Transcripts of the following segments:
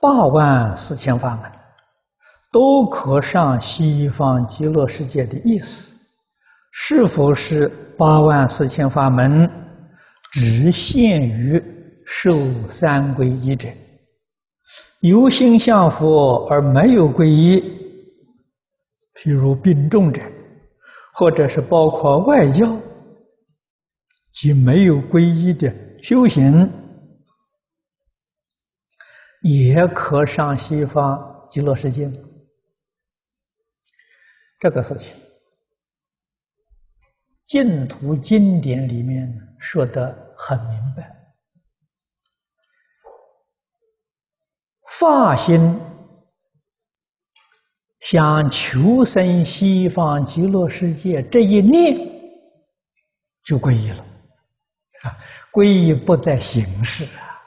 八万四千法门都可上西方极乐世界的意思，是否是八万四千法门只限于受三皈依者？由心向佛而没有皈依，譬如病重者，或者是包括外教及没有皈依的修行。也可上西方极乐世界。这个事情，净土经典里面说得很明白。发心想求生西方极乐世界，这一念就皈依了。啊，皈依不在形式啊。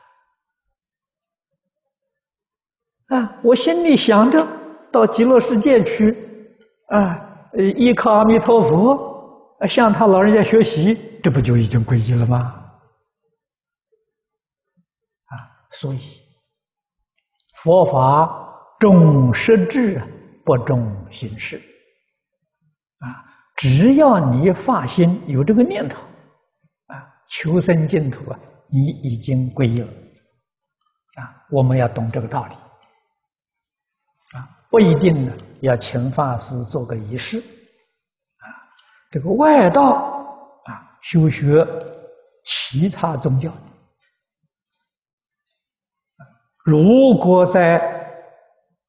啊！我心里想着到极乐世界去，啊，依靠阿弥陀佛，向他老人家学习，这不就已经皈依了吗？啊，所以佛法重实质，不重形式。啊，只要你发心有这个念头，啊，求生净土啊，你已经皈依了。啊，我们要懂这个道理。啊不一定呢，要请法师做个仪式，啊，这个外道啊，修学其他宗教，如果在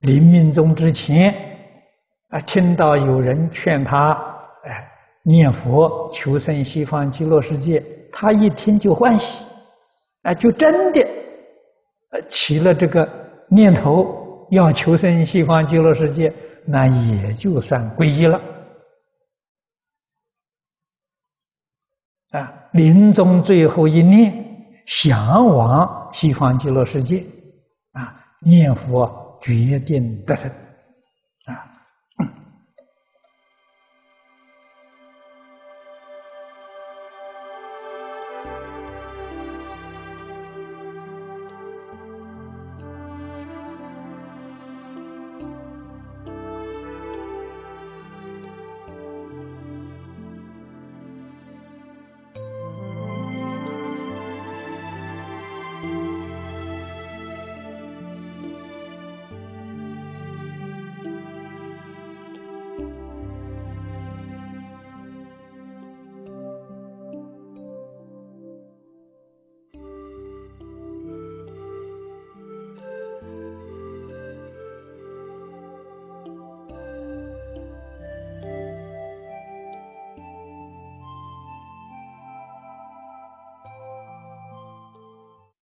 临命终之前啊，听到有人劝他哎念佛求生西方极乐世界，他一听就欢喜，啊，就真的起了这个念头。要求生西方极乐世界，那也就算皈依了。啊，临终最后一念，向往西方极乐世界，啊，念佛决定得胜。